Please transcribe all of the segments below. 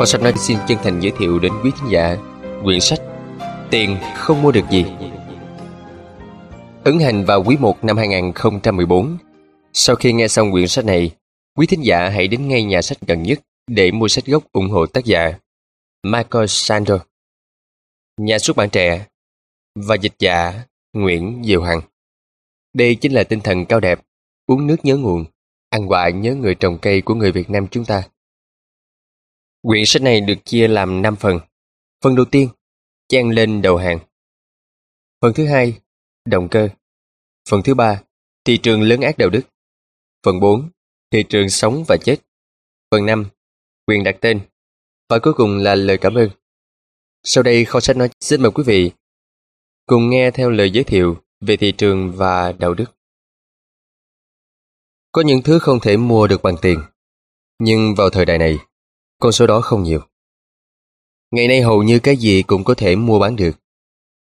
Kho sách nói xin chân thành giới thiệu đến quý khán giả quyển sách Tiền không mua được gì. Ấn hành vào quý 1 năm 2014. Sau khi nghe xong quyển sách này, quý thính giả hãy đến ngay nhà sách gần nhất để mua sách gốc ủng hộ tác giả Michael Sandro, nhà xuất bản trẻ và dịch giả Nguyễn Diệu Hằng. Đây chính là tinh thần cao đẹp, uống nước nhớ nguồn, ăn quả nhớ người trồng cây của người Việt Nam chúng ta. Quyển sách này được chia làm 5 phần. Phần đầu tiên, chen lên đầu hàng. Phần thứ hai, động cơ. Phần thứ ba, thị trường lớn ác đạo đức. Phần 4, thị trường sống và chết. Phần 5, quyền đặt tên. Và cuối cùng là lời cảm ơn. Sau đây kho sách nói xin mời quý vị cùng nghe theo lời giới thiệu về thị trường và đạo đức. Có những thứ không thể mua được bằng tiền, nhưng vào thời đại này, con số đó không nhiều. Ngày nay hầu như cái gì cũng có thể mua bán được.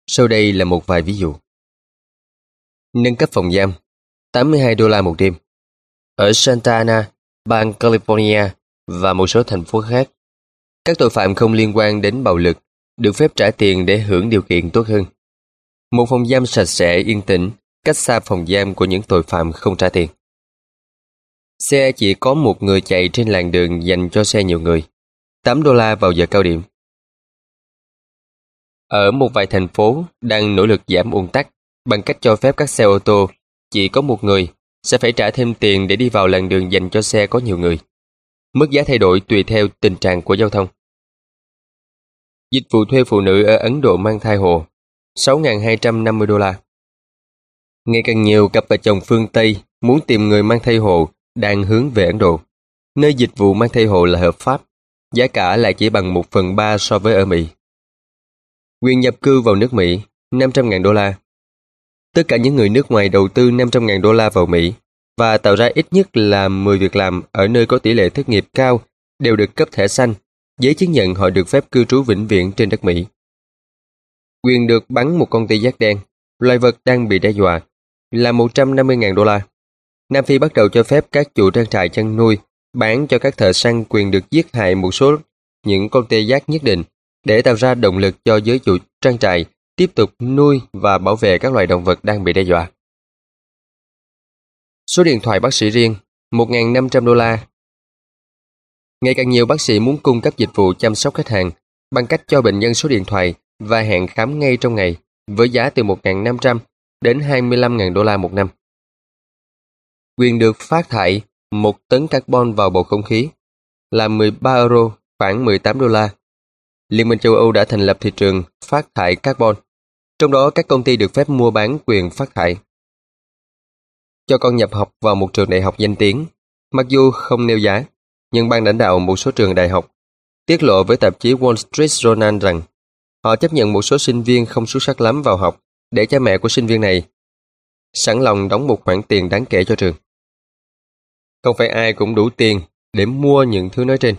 Sau đây là một vài ví dụ. Nâng cấp phòng giam 82 đô la một đêm Ở Santa Ana, bang California và một số thành phố khác các tội phạm không liên quan đến bạo lực được phép trả tiền để hưởng điều kiện tốt hơn. Một phòng giam sạch sẽ yên tĩnh, cách xa phòng giam của những tội phạm không trả tiền. Xe chỉ có một người chạy trên làn đường dành cho xe nhiều người. 8 đô la vào giờ cao điểm. Ở một vài thành phố đang nỗ lực giảm ùn tắc, bằng cách cho phép các xe ô tô, chỉ có một người, sẽ phải trả thêm tiền để đi vào làn đường dành cho xe có nhiều người. Mức giá thay đổi tùy theo tình trạng của giao thông. Dịch vụ thuê phụ nữ ở Ấn Độ mang thai hộ 6.250 đô la. Ngày càng nhiều cặp vợ chồng phương Tây muốn tìm người mang thai hộ đang hướng về Ấn Độ, nơi dịch vụ mang thai hộ là hợp pháp, giá cả lại chỉ bằng 1 phần 3 so với ở Mỹ. Quyền nhập cư vào nước Mỹ 500.000 đô la. Tất cả những người nước ngoài đầu tư 500.000 đô la vào Mỹ và tạo ra ít nhất là 10 việc làm ở nơi có tỷ lệ thất nghiệp cao đều được cấp thẻ xanh giấy chứng nhận họ được phép cư trú vĩnh viễn trên đất Mỹ. Quyền được bắn một công ty giác đen, loài vật đang bị đe dọa, là 150.000 đô la. Nam Phi bắt đầu cho phép các chủ trang trại chăn nuôi bán cho các thợ săn quyền được giết hại một số những con tê giác nhất định để tạo ra động lực cho giới chủ trang trại tiếp tục nuôi và bảo vệ các loài động vật đang bị đe dọa. Số điện thoại bác sĩ riêng 1.500 đô la Ngày càng nhiều bác sĩ muốn cung cấp dịch vụ chăm sóc khách hàng bằng cách cho bệnh nhân số điện thoại và hẹn khám ngay trong ngày với giá từ 1.500 đến 25.000 đô la một năm. Quyền được phát thải một tấn carbon vào bầu không khí là 13 euro, khoảng 18 đô la. Liên minh châu Âu đã thành lập thị trường phát thải carbon, trong đó các công ty được phép mua bán quyền phát thải. Cho con nhập học vào một trường đại học danh tiếng, mặc dù không nêu giá, nhưng ban lãnh đạo một số trường đại học tiết lộ với tạp chí Wall Street Journal rằng họ chấp nhận một số sinh viên không xuất sắc lắm vào học để cha mẹ của sinh viên này sẵn lòng đóng một khoản tiền đáng kể cho trường. Không phải ai cũng đủ tiền để mua những thứ nói trên.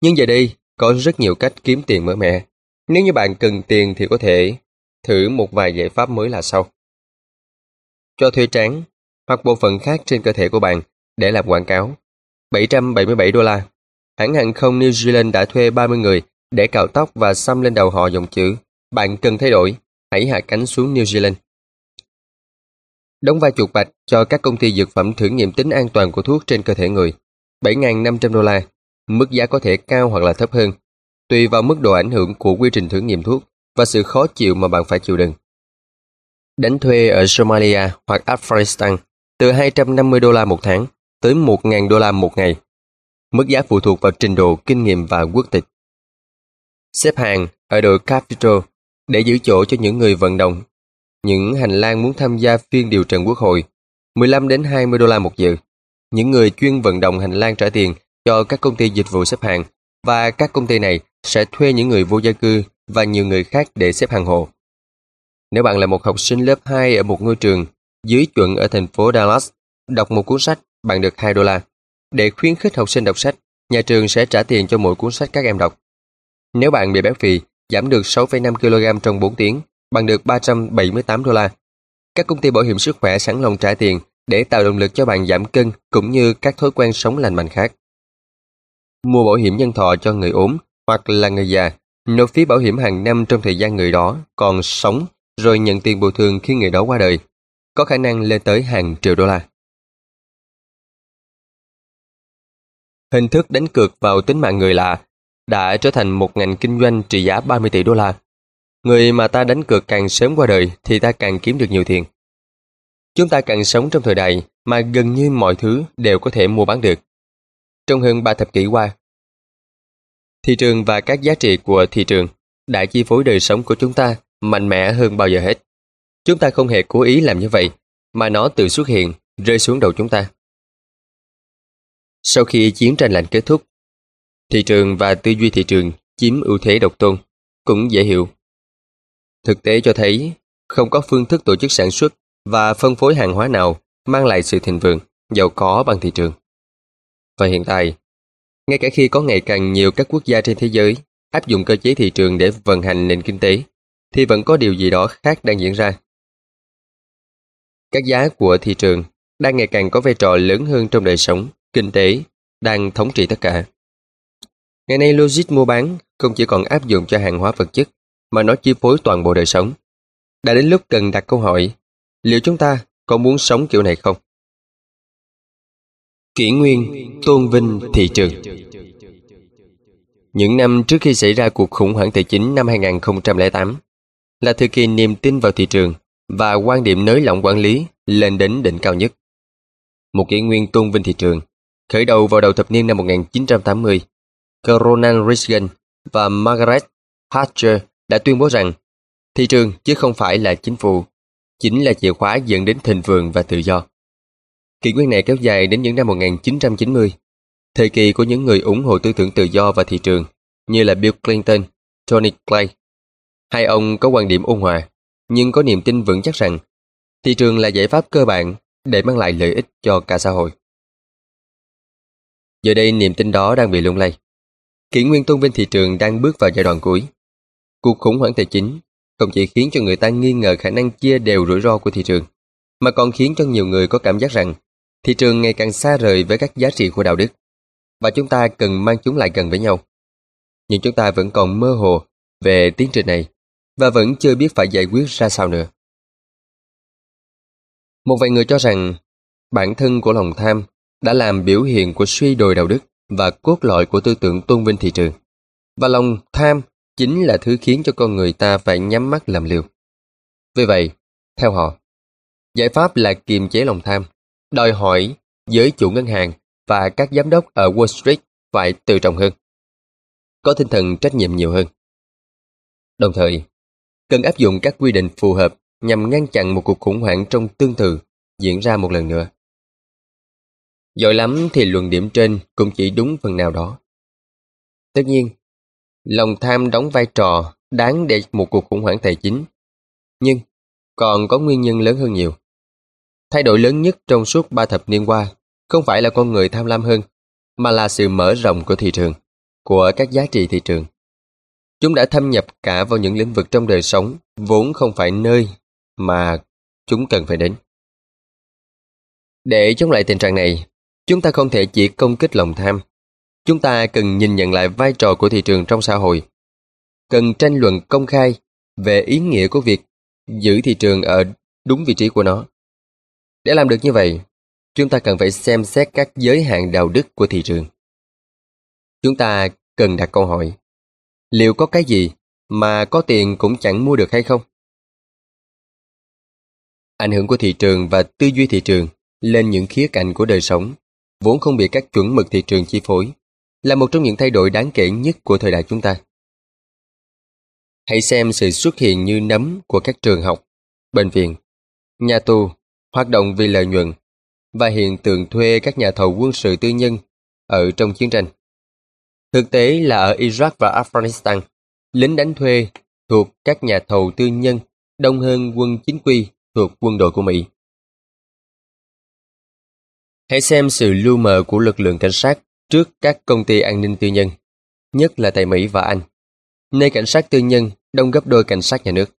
Nhưng giờ đây có rất nhiều cách kiếm tiền mới mẻ. Nếu như bạn cần tiền thì có thể thử một vài giải pháp mới là sau. Cho thuê trán hoặc bộ phận khác trên cơ thể của bạn để làm quảng cáo 777 đô la. Hãng hàng không New Zealand đã thuê 30 người để cạo tóc và xăm lên đầu họ dòng chữ Bạn cần thay đổi, hãy hạ cánh xuống New Zealand. Đóng vai chuột bạch cho các công ty dược phẩm thử nghiệm tính an toàn của thuốc trên cơ thể người. 7.500 đô la, mức giá có thể cao hoặc là thấp hơn, tùy vào mức độ ảnh hưởng của quy trình thử nghiệm thuốc và sự khó chịu mà bạn phải chịu đựng. Đánh thuê ở Somalia hoặc Afghanistan từ 250 đô la một tháng tới 1.000 đô la một ngày. Mức giá phụ thuộc vào trình độ, kinh nghiệm và quốc tịch. Xếp hàng ở đội Capital để giữ chỗ cho những người vận động. Những hành lang muốn tham gia phiên điều trần quốc hội 15 đến 20 đô la một giờ. Những người chuyên vận động hành lang trả tiền cho các công ty dịch vụ xếp hàng và các công ty này sẽ thuê những người vô gia cư và nhiều người khác để xếp hàng hộ. Nếu bạn là một học sinh lớp 2 ở một ngôi trường dưới chuẩn ở thành phố Dallas, đọc một cuốn sách bạn được 2 đô la. Để khuyến khích học sinh đọc sách, nhà trường sẽ trả tiền cho mỗi cuốn sách các em đọc. Nếu bạn bị béo phì, giảm được 6,5 kg trong 4 tiếng, bằng được 378 đô la. Các công ty bảo hiểm sức khỏe sẵn lòng trả tiền để tạo động lực cho bạn giảm cân cũng như các thói quen sống lành mạnh khác. Mua bảo hiểm nhân thọ cho người ốm hoặc là người già nộp phí bảo hiểm hàng năm trong thời gian người đó còn sống rồi nhận tiền bồi thường khi người đó qua đời, có khả năng lên tới hàng triệu đô la. Hình thức đánh cược vào tính mạng người lạ đã trở thành một ngành kinh doanh trị giá 30 tỷ đô la. Người mà ta đánh cược càng sớm qua đời thì ta càng kiếm được nhiều tiền. Chúng ta càng sống trong thời đại mà gần như mọi thứ đều có thể mua bán được. Trong hơn 3 thập kỷ qua, thị trường và các giá trị của thị trường đã chi phối đời sống của chúng ta mạnh mẽ hơn bao giờ hết. Chúng ta không hề cố ý làm như vậy, mà nó tự xuất hiện, rơi xuống đầu chúng ta. Sau khi chiến tranh lạnh kết thúc, thị trường và tư duy thị trường chiếm ưu thế độc tôn, cũng dễ hiểu. Thực tế cho thấy, không có phương thức tổ chức sản xuất và phân phối hàng hóa nào mang lại sự thịnh vượng, giàu có bằng thị trường. Và hiện tại, ngay cả khi có ngày càng nhiều các quốc gia trên thế giới áp dụng cơ chế thị trường để vận hành nền kinh tế, thì vẫn có điều gì đó khác đang diễn ra. Các giá của thị trường đang ngày càng có vai trò lớn hơn trong đời sống, kinh tế, đang thống trị tất cả. Ngày nay logic mua bán không chỉ còn áp dụng cho hàng hóa vật chất, mà nó chi phối toàn bộ đời sống. Đã đến lúc cần đặt câu hỏi, liệu chúng ta có muốn sống kiểu này không? Kỷ nguyên, tôn vinh thị trường Những năm trước khi xảy ra cuộc khủng hoảng tài chính năm 2008, là thời kỳ niềm tin vào thị trường và quan điểm nới lỏng quản lý lên đến đỉnh cao nhất. Một kỷ nguyên tôn vinh thị trường, khởi đầu vào đầu thập niên năm 1980, Ronald Reagan và Margaret Thatcher đã tuyên bố rằng thị trường chứ không phải là chính phủ, chính là chìa khóa dẫn đến thịnh vượng và tự do. Kỷ nguyên này kéo dài đến những năm 1990, thời kỳ của những người ủng hộ tư tưởng tự do và thị trường như là Bill Clinton, Tony Clay Hai ông có quan điểm ôn hòa, nhưng có niềm tin vững chắc rằng thị trường là giải pháp cơ bản để mang lại lợi ích cho cả xã hội. Giờ đây niềm tin đó đang bị lung lay. Kỷ nguyên tôn vinh thị trường đang bước vào giai đoạn cuối. Cuộc khủng hoảng tài chính không chỉ khiến cho người ta nghi ngờ khả năng chia đều rủi ro của thị trường, mà còn khiến cho nhiều người có cảm giác rằng thị trường ngày càng xa rời với các giá trị của đạo đức, và chúng ta cần mang chúng lại gần với nhau. Nhưng chúng ta vẫn còn mơ hồ về tiến trình này và vẫn chưa biết phải giải quyết ra sao nữa. Một vài người cho rằng bản thân của lòng tham đã làm biểu hiện của suy đồi đạo đức và cốt lõi của tư tưởng tôn vinh thị trường. Và lòng tham chính là thứ khiến cho con người ta phải nhắm mắt làm liều. Vì vậy, theo họ, giải pháp là kiềm chế lòng tham, đòi hỏi giới chủ ngân hàng và các giám đốc ở Wall Street phải tự trọng hơn, có tinh thần trách nhiệm nhiều hơn. Đồng thời, cần áp dụng các quy định phù hợp nhằm ngăn chặn một cuộc khủng hoảng trong tương tự diễn ra một lần nữa. Giỏi lắm thì luận điểm trên cũng chỉ đúng phần nào đó. Tất nhiên, lòng tham đóng vai trò đáng để một cuộc khủng hoảng tài chính. Nhưng, còn có nguyên nhân lớn hơn nhiều. Thay đổi lớn nhất trong suốt ba thập niên qua không phải là con người tham lam hơn, mà là sự mở rộng của thị trường, của các giá trị thị trường. Chúng đã thâm nhập cả vào những lĩnh vực trong đời sống vốn không phải nơi mà chúng cần phải đến. Để chống lại tình trạng này, chúng ta không thể chỉ công kích lòng tham. Chúng ta cần nhìn nhận lại vai trò của thị trường trong xã hội. Cần tranh luận công khai về ý nghĩa của việc giữ thị trường ở đúng vị trí của nó. Để làm được như vậy, chúng ta cần phải xem xét các giới hạn đạo đức của thị trường. Chúng ta cần đặt câu hỏi liệu có cái gì mà có tiền cũng chẳng mua được hay không? Ảnh hưởng của thị trường và tư duy thị trường lên những khía cạnh của đời sống, vốn không bị các chuẩn mực thị trường chi phối, là một trong những thay đổi đáng kể nhất của thời đại chúng ta. Hãy xem sự xuất hiện như nấm của các trường học, bệnh viện, nhà tù, hoạt động vì lợi nhuận và hiện tượng thuê các nhà thầu quân sự tư nhân ở trong chiến tranh. Thực tế là ở Iraq và Afghanistan, lính đánh thuê thuộc các nhà thầu tư nhân đông hơn quân chính quy thuộc quân đội của Mỹ. Hãy xem sự lưu mờ của lực lượng cảnh sát trước các công ty an ninh tư nhân, nhất là tại Mỹ và Anh, nơi cảnh sát tư nhân đông gấp đôi cảnh sát nhà nước.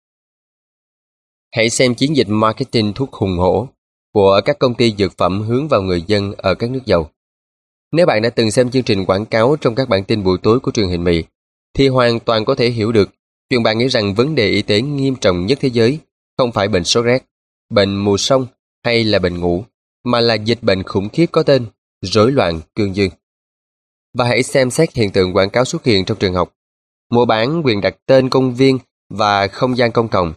Hãy xem chiến dịch marketing thuốc hùng hổ của các công ty dược phẩm hướng vào người dân ở các nước giàu. Nếu bạn đã từng xem chương trình quảng cáo trong các bản tin buổi tối của truyền hình Mỹ, thì hoàn toàn có thể hiểu được chuyện bạn nghĩ rằng vấn đề y tế nghiêm trọng nhất thế giới không phải bệnh sốt rét, bệnh mùa sông hay là bệnh ngủ, mà là dịch bệnh khủng khiếp có tên rối loạn cương dương. Và hãy xem xét hiện tượng quảng cáo xuất hiện trong trường học. Mua bán quyền đặt tên công viên và không gian công cộng,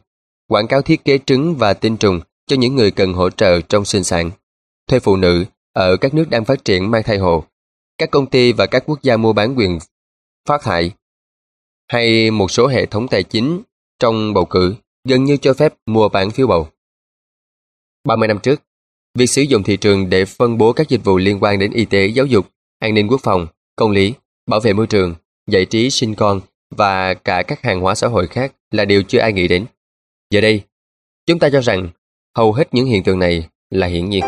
quảng cáo thiết kế trứng và tinh trùng cho những người cần hỗ trợ trong sinh sản, thuê phụ nữ ở các nước đang phát triển mang thai hộ, các công ty và các quốc gia mua bán quyền phát hại, hay một số hệ thống tài chính trong bầu cử gần như cho phép mua bán phiếu bầu. 30 năm trước, việc sử dụng thị trường để phân bố các dịch vụ liên quan đến y tế, giáo dục, an ninh quốc phòng, công lý, bảo vệ môi trường, giải trí sinh con và cả các hàng hóa xã hội khác là điều chưa ai nghĩ đến. Giờ đây, chúng ta cho rằng hầu hết những hiện tượng này là hiển nhiên.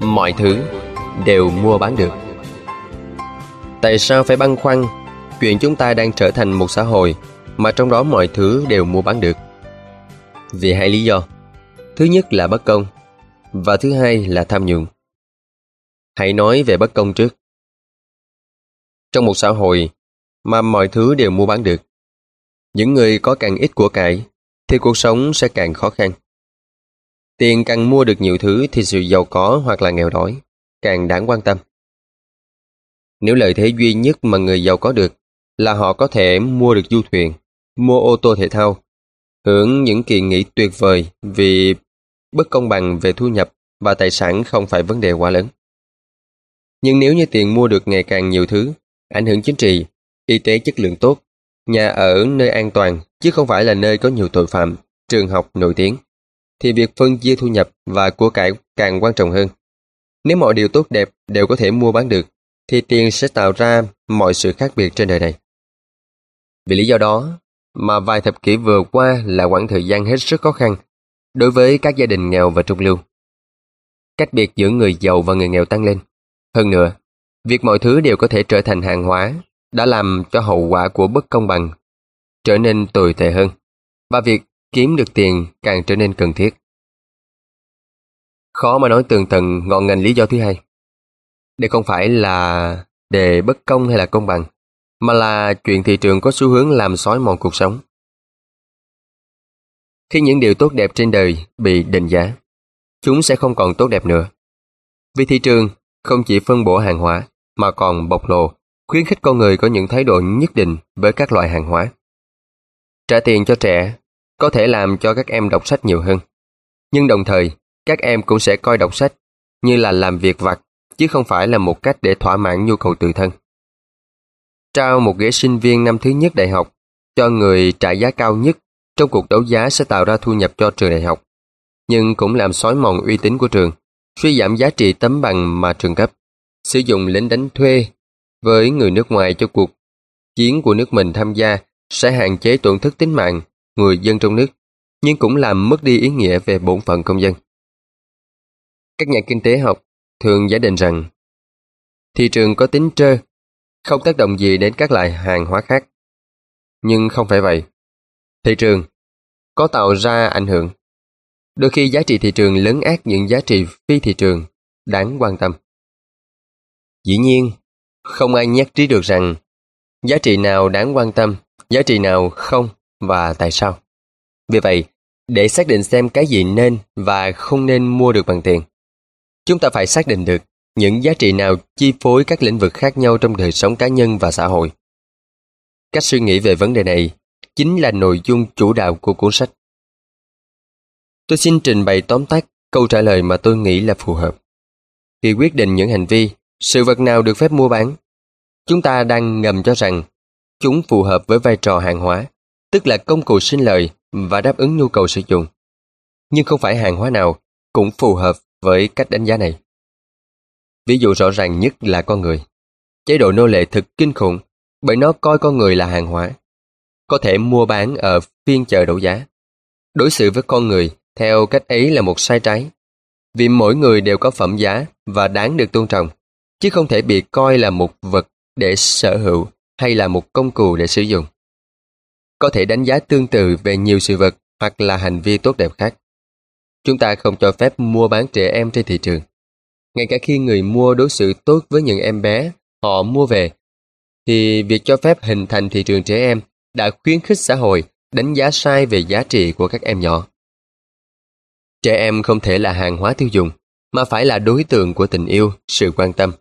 mọi thứ đều mua bán được. Tại sao phải băn khoăn chuyện chúng ta đang trở thành một xã hội mà trong đó mọi thứ đều mua bán được? Vì hai lý do. Thứ nhất là bất công và thứ hai là tham nhũng. Hãy nói về bất công trước. Trong một xã hội mà mọi thứ đều mua bán được, những người có càng ít của cải thì cuộc sống sẽ càng khó khăn. Tiền càng mua được nhiều thứ thì sự giàu có hoặc là nghèo đói càng đáng quan tâm. Nếu lợi thế duy nhất mà người giàu có được là họ có thể mua được du thuyền, mua ô tô thể thao, hưởng những kỳ nghỉ tuyệt vời vì bất công bằng về thu nhập và tài sản không phải vấn đề quá lớn. Nhưng nếu như tiền mua được ngày càng nhiều thứ, ảnh hưởng chính trị, y tế chất lượng tốt, nhà ở nơi an toàn chứ không phải là nơi có nhiều tội phạm, trường học nổi tiếng, thì việc phân chia thu nhập và của cải càng quan trọng hơn. Nếu mọi điều tốt đẹp đều có thể mua bán được, thì tiền sẽ tạo ra mọi sự khác biệt trên đời này. Vì lý do đó mà vài thập kỷ vừa qua là quãng thời gian hết sức khó khăn đối với các gia đình nghèo và trung lưu. Cách biệt giữa người giàu và người nghèo tăng lên. Hơn nữa, việc mọi thứ đều có thể trở thành hàng hóa đã làm cho hậu quả của bất công bằng trở nên tồi tệ hơn. Và việc kiếm được tiền càng trở nên cần thiết. Khó mà nói tường tận ngọn ngành lý do thứ hai. Đây không phải là đề bất công hay là công bằng, mà là chuyện thị trường có xu hướng làm xói mòn cuộc sống. Khi những điều tốt đẹp trên đời bị định giá, chúng sẽ không còn tốt đẹp nữa. Vì thị trường không chỉ phân bổ hàng hóa, mà còn bộc lộ, khuyến khích con người có những thái độ nhất định với các loại hàng hóa. Trả tiền cho trẻ có thể làm cho các em đọc sách nhiều hơn. Nhưng đồng thời, các em cũng sẽ coi đọc sách như là làm việc vặt, chứ không phải là một cách để thỏa mãn nhu cầu tự thân. Trao một ghế sinh viên năm thứ nhất đại học cho người trả giá cao nhất trong cuộc đấu giá sẽ tạo ra thu nhập cho trường đại học, nhưng cũng làm xói mòn uy tín của trường, suy giảm giá trị tấm bằng mà trường cấp, sử dụng lính đánh thuê với người nước ngoài cho cuộc chiến của nước mình tham gia sẽ hạn chế tổn thất tính mạng người dân trong nước, nhưng cũng làm mất đi ý nghĩa về bổn phận công dân. Các nhà kinh tế học thường giả định rằng thị trường có tính trơ, không tác động gì đến các loại hàng hóa khác. Nhưng không phải vậy. Thị trường có tạo ra ảnh hưởng. Đôi khi giá trị thị trường lớn ác những giá trị phi thị trường đáng quan tâm. Dĩ nhiên, không ai nhắc trí được rằng giá trị nào đáng quan tâm, giá trị nào không và tại sao. Vì vậy, để xác định xem cái gì nên và không nên mua được bằng tiền, chúng ta phải xác định được những giá trị nào chi phối các lĩnh vực khác nhau trong đời sống cá nhân và xã hội. Cách suy nghĩ về vấn đề này chính là nội dung chủ đạo của cuốn sách. Tôi xin trình bày tóm tắt câu trả lời mà tôi nghĩ là phù hợp. Khi quyết định những hành vi, sự vật nào được phép mua bán, chúng ta đang ngầm cho rằng chúng phù hợp với vai trò hàng hóa tức là công cụ sinh lời và đáp ứng nhu cầu sử dụng. Nhưng không phải hàng hóa nào cũng phù hợp với cách đánh giá này. Ví dụ rõ ràng nhất là con người. Chế độ nô lệ thực kinh khủng bởi nó coi con người là hàng hóa. Có thể mua bán ở phiên chợ đấu giá. Đối xử với con người theo cách ấy là một sai trái. Vì mỗi người đều có phẩm giá và đáng được tôn trọng, chứ không thể bị coi là một vật để sở hữu hay là một công cụ để sử dụng. có thể đánh giá tương tự về nhiều sự vật hoặc là hành vi tốt đẹp khác. Chúng ta không cho phép mua bán trẻ em trên thị trường. Ngay cả khi người mua đối xử tốt với những em bé họ mua về, thì việc cho phép hình thành thị trường trẻ em đã khuyến khích xã hội đánh giá sai về giá trị của các em nhỏ. Trẻ em không thể là hàng hóa tiêu dùng, mà phải là đối tượng của tình yêu, sự quan tâm,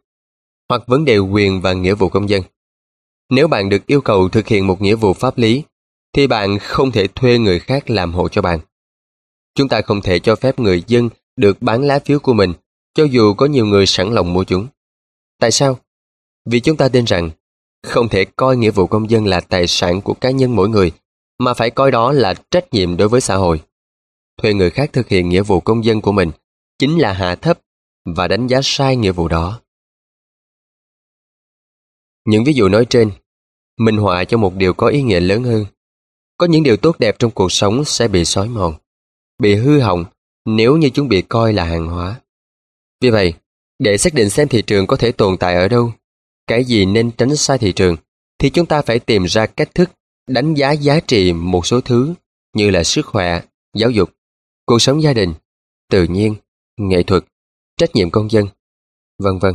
hoặc vấn đề quyền và nghĩa vụ công dân. Nếu bạn được yêu cầu thực hiện một nghĩa vụ pháp lý, thì bạn không thể thuê người khác làm hộ cho bạn. Chúng ta không thể cho phép người dân được bán lá phiếu của mình, cho dù có nhiều người sẵn lòng mua chúng. Tại sao? Vì chúng ta tin rằng không thể coi nghĩa vụ công dân là tài sản của cá nhân mỗi người, mà phải coi đó là trách nhiệm đối với xã hội. Thuê người khác thực hiện nghĩa vụ công dân của mình chính là hạ thấp và đánh giá sai nghĩa vụ đó. Những ví dụ nói trên minh họa cho một điều có ý nghĩa lớn hơn. Có những điều tốt đẹp trong cuộc sống sẽ bị xói mòn, bị hư hỏng nếu như chúng bị coi là hàng hóa. Vì vậy, để xác định xem thị trường có thể tồn tại ở đâu, cái gì nên tránh xa thị trường, thì chúng ta phải tìm ra cách thức đánh giá giá trị một số thứ như là sức khỏe, giáo dục, cuộc sống gia đình, tự nhiên, nghệ thuật, trách nhiệm công dân, vân vân.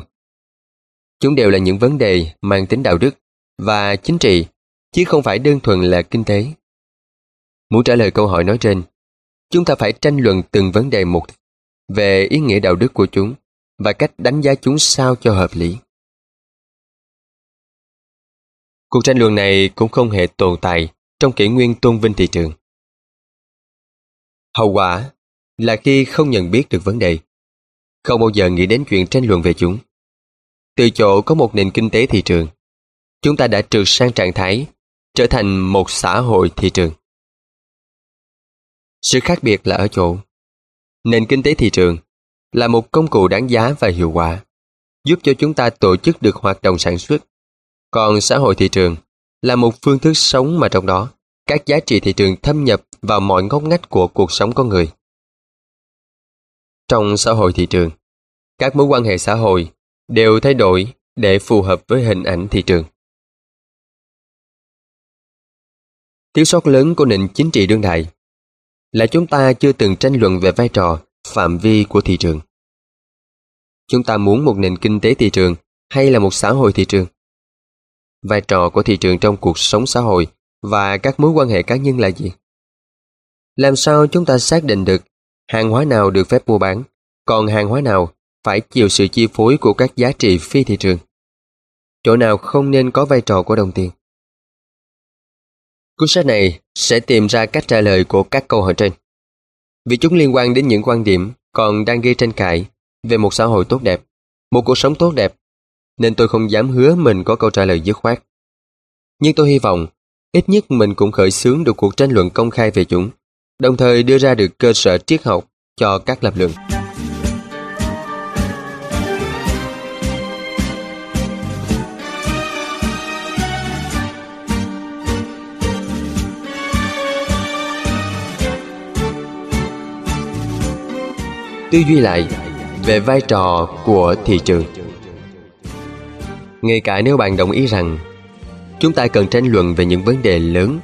Chúng đều là những vấn đề mang tính đạo đức và chính trị, chứ không phải đơn thuần là kinh tế. Muốn trả lời câu hỏi nói trên, chúng ta phải tranh luận từng vấn đề một về ý nghĩa đạo đức của chúng và cách đánh giá chúng sao cho hợp lý. Cuộc tranh luận này cũng không hề tồn tại trong kỷ nguyên tôn vinh thị trường. Hậu quả là khi không nhận biết được vấn đề, không bao giờ nghĩ đến chuyện tranh luận về chúng. Từ chỗ có một nền kinh tế thị trường, chúng ta đã trượt sang trạng thái trở thành một xã hội thị trường. Sự khác biệt là ở chỗ nền kinh tế thị trường là một công cụ đáng giá và hiệu quả, giúp cho chúng ta tổ chức được hoạt động sản xuất. Còn xã hội thị trường là một phương thức sống mà trong đó các giá trị thị trường thâm nhập vào mọi ngóc ngách của cuộc sống con người. Trong xã hội thị trường, các mối quan hệ xã hội đều thay đổi để phù hợp với hình ảnh thị trường. Thiếu sót lớn của nền chính trị đương đại là chúng ta chưa từng tranh luận về vai trò, phạm vi của thị trường. Chúng ta muốn một nền kinh tế thị trường hay là một xã hội thị trường? Vai trò của thị trường trong cuộc sống xã hội và các mối quan hệ cá nhân là gì? Làm sao chúng ta xác định được hàng hóa nào được phép mua bán, còn hàng hóa nào phải chịu sự chi phối của các giá trị phi thị trường? Chỗ nào không nên có vai trò của đồng tiền? Cuốn sách này sẽ tìm ra cách trả lời của các câu hỏi trên. Vì chúng liên quan đến những quan điểm còn đang gây tranh cãi về một xã hội tốt đẹp, một cuộc sống tốt đẹp, nên tôi không dám hứa mình có câu trả lời dứt khoát. Nhưng tôi hy vọng ít nhất mình cũng khởi xướng được cuộc tranh luận công khai về chúng, đồng thời đưa ra được cơ sở triết học cho các lập luận. Tư duy lại về vai trò của thị trường. Ngay cả nếu bạn đồng ý rằng chúng ta cần tranh luận về những vấn đề lớn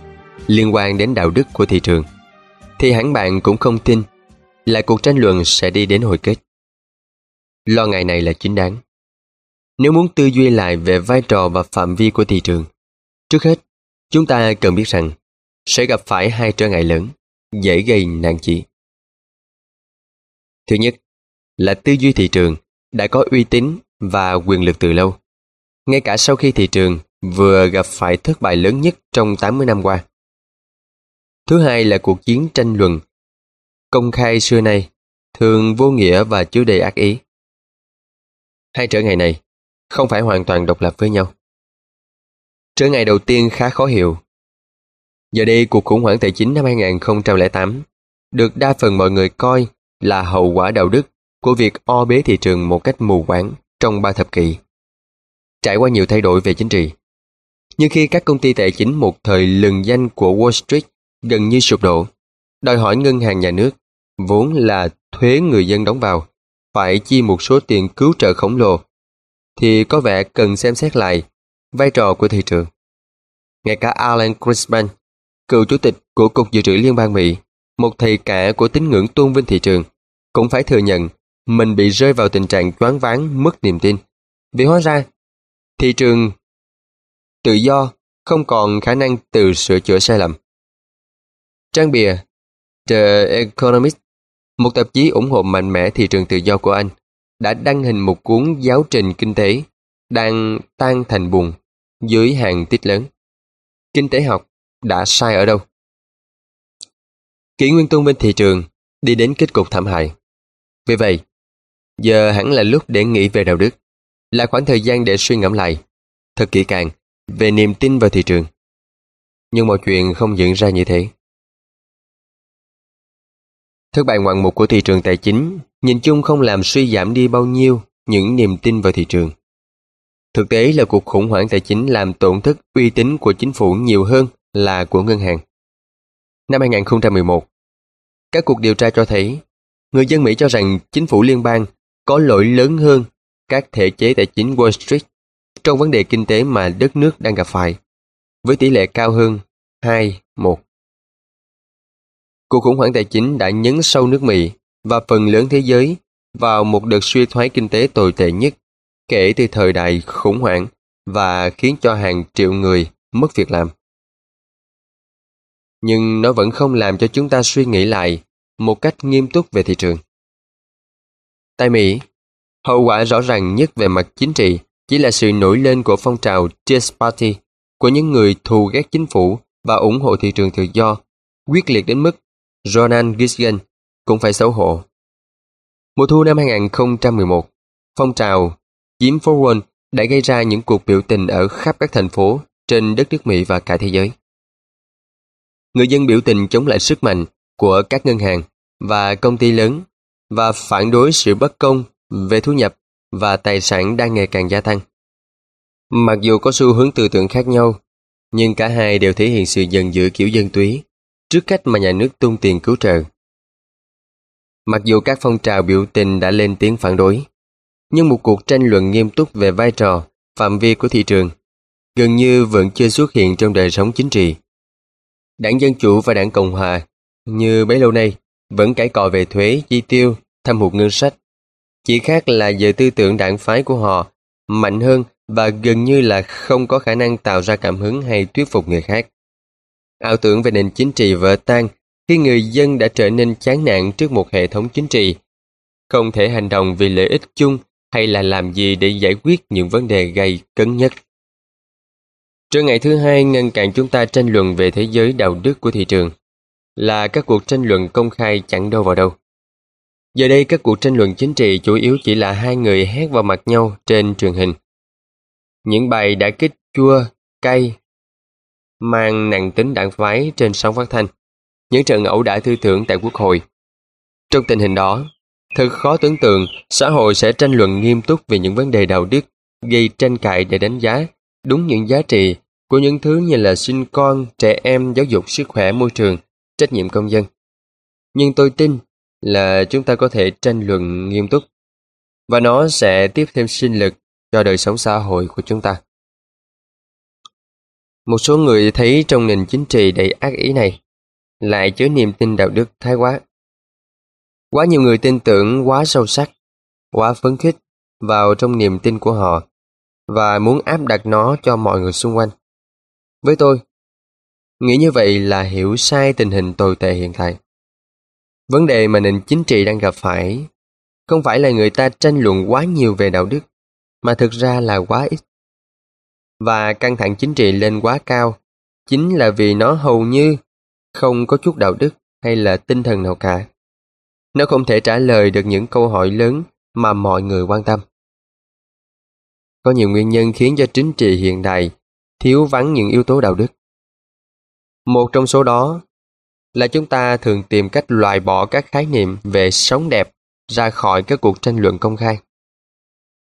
liên quan đến đạo đức của thị trường, thì hẳn bạn cũng không tin là cuộc tranh luận sẽ đi đến hồi kết. Lo ngại này là chính đáng. Nếu muốn tư duy lại về vai trò và phạm vi của thị trường, trước hết, chúng ta cần biết rằng sẽ gặp phải hai trở ngại lớn, dễ gây nạn chỉ. Thứ nhất, là tư duy thị trường đã có uy tín và quyền lực từ lâu. Ngay cả sau khi thị trường vừa gặp phải thất bại lớn nhất trong 80 năm qua. Thứ hai là cuộc chiến tranh luận công khai xưa nay, thường vô nghĩa và chứa đầy ác ý. Hai trở ngại này không phải hoàn toàn độc lập với nhau. Trở ngại đầu tiên khá khó hiểu. Giờ đây cuộc khủng hoảng tài chính năm 2008 được đa phần mọi người coi là hậu quả đạo đức của việc o bế thị trường một cách mù quáng trong ba thập kỷ. Trải qua nhiều thay đổi về chính trị. Nhưng khi các công ty tài chính một thời lừng danh của Wall Street gần như sụp đổ, đòi hỏi ngân hàng nhà nước, vốn là thuế người dân đóng vào, phải chi một số tiền cứu trợ khổng lồ, thì có vẻ cần xem xét lại vai trò của thị trường. Ngay cả Alan Greenspan, cựu chủ tịch của Cục Dự trữ Liên bang Mỹ, một thầy cả của tín ngưỡng tôn vinh thị trường, cũng phải thừa nhận mình bị rơi vào tình trạng choáng váng mất niềm tin. Vì hóa ra, thị trường tự do không còn khả năng tự sửa chữa sai lầm. Trang bìa The Economist, một tạp chí ủng hộ mạnh mẽ thị trường tự do của Anh, đã đăng hình một cuốn giáo trình kinh tế đang tan thành bùn dưới hàng tít lớn. Kinh tế học đã sai ở đâu? Kỷ nguyên tung bên thị trường đi đến kết cục thảm hại. Vì vậy, giờ hẳn là lúc để nghĩ về đạo đức, là khoảng thời gian để suy ngẫm lại, thật kỹ càng, về niềm tin vào thị trường. Nhưng mọi chuyện không diễn ra như thế. Thất bại ngoạn mục của thị trường tài chính nhìn chung không làm suy giảm đi bao nhiêu những niềm tin vào thị trường. Thực tế là cuộc khủng hoảng tài chính làm tổn thất uy tín của chính phủ nhiều hơn là của ngân hàng. Năm 2011, các cuộc điều tra cho thấy người dân Mỹ cho rằng chính phủ liên bang có lỗi lớn hơn các thể chế tài chính Wall Street trong vấn đề kinh tế mà đất nước đang gặp phải, với tỷ lệ cao hơn 2-1. Cuộc khủng hoảng tài chính đã nhấn sâu nước Mỹ và phần lớn thế giới vào một đợt suy thoái kinh tế tồi tệ nhất kể từ thời đại khủng hoảng và khiến cho hàng triệu người mất việc làm. Nhưng nó vẫn không làm cho chúng ta suy nghĩ lại một cách nghiêm túc về thị trường. Tại Mỹ, hậu quả rõ ràng nhất về mặt chính trị chỉ là sự nổi lên của phong trào Tea Party của những người thù ghét chính phủ và ủng hộ thị trường tự do, quyết liệt đến mức Ronald Reagan cũng phải xấu hổ. Mùa thu năm 2011, phong trào Jim Forward đã gây ra những cuộc biểu tình ở khắp các thành phố trên đất nước Mỹ và cả thế giới. Người dân biểu tình chống lại sức mạnh của các ngân hàng và công ty lớn và phản đối sự bất công về thu nhập và tài sản đang ngày càng gia tăng. Mặc dù có xu hướng tư tưởng khác nhau, nhưng cả hai đều thể hiện sự giận dữ kiểu dân túy trước cách mà nhà nước tung tiền cứu trợ. Mặc dù các phong trào biểu tình đã lên tiếng phản đối, nhưng một cuộc tranh luận nghiêm túc về vai trò, phạm vi của thị trường gần như vẫn chưa xuất hiện trong đời sống chính trị. Đảng Dân Chủ và Đảng Cộng Hòa như bấy lâu nay vẫn cãi cọ về thuế, chi tiêu, thâm hụt ngân sách. Chỉ khác là về tư tưởng đảng phái của họ mạnh hơn và gần như là không có khả năng tạo ra cảm hứng hay thuyết phục người khác. Ảo tưởng về nền chính trị vỡ tan khi người dân đã trở nên chán nản trước một hệ thống chính trị, không thể hành động vì lợi ích chung hay là làm gì để giải quyết những vấn đề gây cấn nhất. Trở ngày thứ hai ngăn cản chúng ta tranh luận về thế giới đạo đức của thị trường là các cuộc tranh luận công khai chẳng đâu vào đâu. Giờ đây các cuộc tranh luận chính trị chủ yếu chỉ là hai người hét vào mặt nhau trên truyền hình. Những bài đã kích chua, cay, mang nặng tính đảng phái trên sóng phát thanh, những trận ẩu đả tư tưởng tại quốc hội. Trong tình hình đó, thật khó tưởng tượng xã hội sẽ tranh luận nghiêm túc về những vấn đề đạo đức, gây tranh cãi để đánh giá đúng những giá trị của những thứ như là sinh con, trẻ em, giáo dục, sức khỏe, môi trường, trách nhiệm công dân. Nhưng tôi tin là chúng ta có thể tranh luận nghiêm túc và nó sẽ tiếp thêm sinh lực cho đời sống xã hội của chúng ta. Một số người thấy trong nền chính trị đầy ác ý này lại chứa niềm tin đạo đức thái quá. Quá nhiều người tin tưởng quá sâu sắc, quá phấn khích vào trong niềm tin của họ và muốn áp đặt nó cho mọi người xung quanh. Với tôi, nghĩ như vậy là hiểu sai tình hình tồi tệ hiện tại. Vấn đề mà nền chính trị đang gặp phải không phải là người ta tranh luận quá nhiều về đạo đức, mà thực ra là quá ít. Và căng thẳng chính trị lên quá cao chính là vì nó hầu như không có chút đạo đức hay là tinh thần nào cả. Nó không thể trả lời được những câu hỏi lớn mà mọi người quan tâm. Có nhiều nguyên nhân khiến cho chính trị hiện đại thiếu vắng những yếu tố đạo đức. Một trong số đó là chúng ta thường tìm cách loại bỏ các khái niệm về sống đẹp ra khỏi các cuộc tranh luận công khai.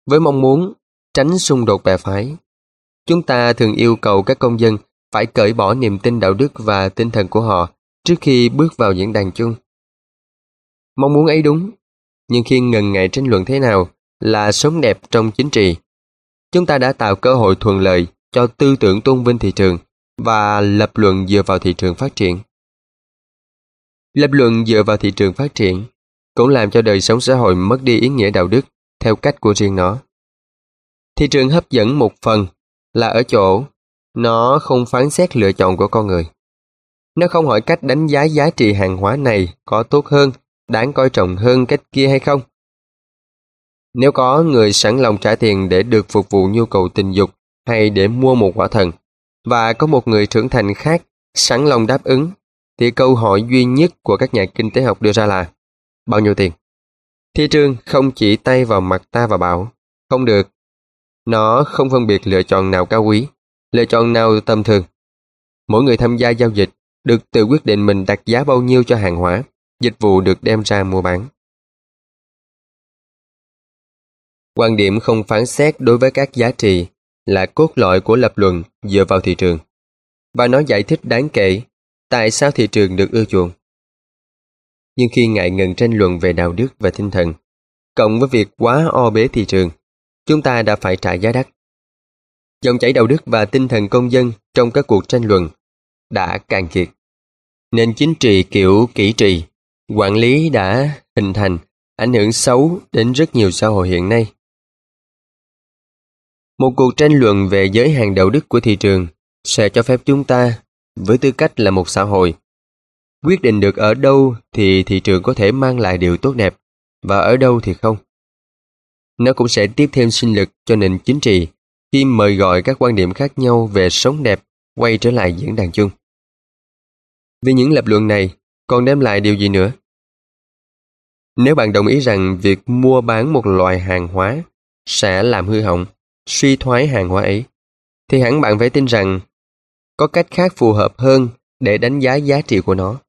Với mong muốn tránh xung đột bè phái, chúng ta thường yêu cầu các công dân phải cởi bỏ niềm tin đạo đức và tinh thần của họ trước khi bước vào diễn đàn chung. Mong muốn ấy đúng, nhưng khi ngần ngại tranh luận thế nào là sống đẹp trong chính trị, chúng ta đã tạo cơ hội thuận lợi cho tư tưởng tôn vinh thị trường và lập luận dựa vào thị trường phát triển. Lập luận dựa vào thị trường phát triển cũng làm cho đời sống xã hội mất đi ý nghĩa đạo đức theo cách của riêng nó. Thị trường hấp dẫn một phần là ở chỗ nó không phán xét lựa chọn của con người. Nó không hỏi cách đánh giá giá trị hàng hóa này có tốt hơn, đáng coi trọng hơn cách kia hay không. Nếu có người sẵn lòng trả tiền để được phục vụ nhu cầu tình dục hay để mua một quả thần, và có một người trưởng thành khác sẵn lòng đáp ứng, thì câu hỏi duy nhất của các nhà kinh tế học đưa ra là bao nhiêu tiền? Thị trường không chỉ tay vào mặt ta và bảo, không được. Nó không phân biệt lựa chọn nào cao quý, lựa chọn nào tầm thường. Mỗi người tham gia giao dịch được tự quyết định mình đặt giá bao nhiêu cho hàng hóa, dịch vụ được đem ra mua bán. Quan điểm không phán xét đối với các giá trị là cốt lõi của lập luận dựa vào thị trường. Và nó giải thích đáng kể tại sao thị trường được ưa chuộng. Nhưng khi ngại ngần tranh luận về đạo đức và tinh thần, cộng với việc quá o bế thị trường, chúng ta đã phải trả giá đắt. Dòng chảy đạo đức và tinh thần công dân trong các cuộc tranh luận đã cạn kiệt. Nền chính trị kiểu kỹ trị, quản lý đã hình thành, ảnh hưởng xấu đến rất nhiều xã hội hiện nay. Một cuộc tranh luận về giới hạn đạo đức của thị trường sẽ cho phép chúng ta, với tư cách là một xã hội, quyết định được ở đâu thì thị trường có thể mang lại điều tốt đẹp và ở đâu thì không. Nó cũng sẽ tiếp thêm sinh lực cho nền chính trị khi mời gọi các quan điểm khác nhau về sống đẹp quay trở lại diễn đàn chung. Vì những lập luận này còn đem lại điều gì nữa? Nếu bạn đồng ý rằng việc mua bán một loại hàng hóa sẽ làm hư hỏng, suy thoái hàng hóa ấy, thì hẳn bạn phải tin rằng có cách khác phù hợp hơn để đánh giá giá trị của nó.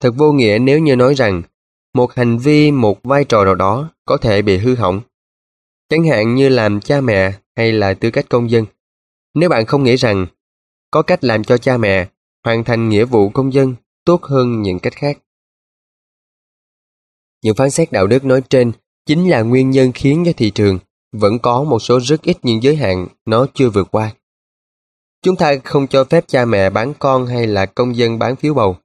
Thật vô nghĩa nếu như nói rằng một hành vi, một vai trò nào đó có thể bị hư hỏng. Chẳng hạn như làm cha mẹ hay là tư cách công dân. Nếu bạn không nghĩ rằng có cách làm cho cha mẹ hoàn thành nghĩa vụ công dân tốt hơn những cách khác. Những phán xét đạo đức nói trên chính là nguyên nhân khiến cho thị trường vẫn có một số rất ít những giới hạn nó chưa vượt qua. Chúng ta không cho phép cha mẹ bán con hay là công dân bán phiếu bầu.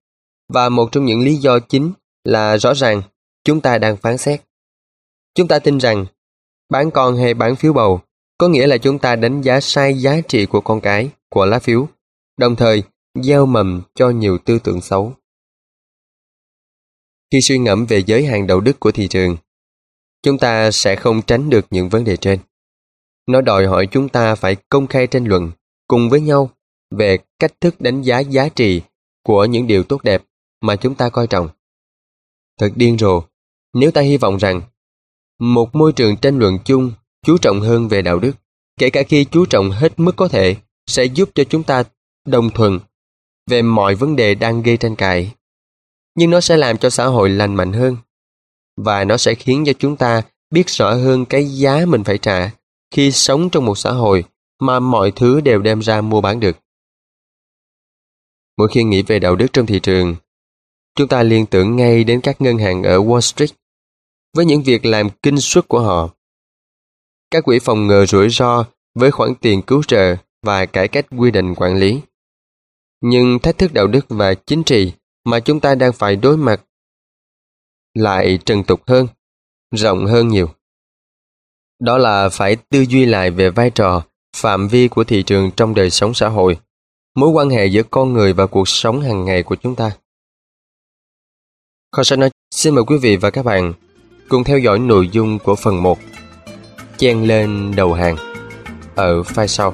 Và một trong những lý do chính là rõ ràng chúng ta đang phán xét. Chúng ta tin rằng bán con hay bán phiếu bầu có nghĩa là chúng ta đánh giá sai giá trị của con cái, của lá phiếu, đồng thời gieo mầm cho nhiều tư tưởng xấu. Khi suy ngẫm về giới hạn đạo đức của thị trường, chúng ta sẽ không tránh được những vấn đề trên. Nó đòi hỏi chúng ta phải công khai tranh luận cùng với nhau về cách thức đánh giá giá trị của những điều tốt đẹp mà chúng ta coi trọng. Thật điên rồ, nếu ta hy vọng rằng một môi trường tranh luận chung chú trọng hơn về đạo đức, kể cả khi chú trọng hết mức có thể, sẽ giúp cho chúng ta đồng thuận về mọi vấn đề đang gây tranh cãi. Nhưng nó sẽ làm cho xã hội lành mạnh hơn và nó sẽ khiến cho chúng ta biết rõ hơn cái giá mình phải trả khi sống trong một xã hội mà mọi thứ đều đem ra mua bán được. Mỗi khi nghĩ về đạo đức trong thị trường, chúng ta liên tưởng ngay đến các ngân hàng ở Wall Street với những việc làm kinh suất của họ. Các quỹ phòng ngừa rủi ro với khoản tiền cứu trợ và cải cách quy định quản lý. Nhưng thách thức đạo đức và chính trị mà chúng ta đang phải đối mặt lại trần tục hơn, rộng hơn nhiều. Đó là phải tư duy lại về vai trò, phạm vi của thị trường trong đời sống xã hội, mối quan hệ giữa con người và cuộc sống hàng ngày của chúng ta. Kho sách nói xin mời quý vị và các bạn cùng theo dõi nội dung của phần 1 Chen lên đầu hàng ở file sau.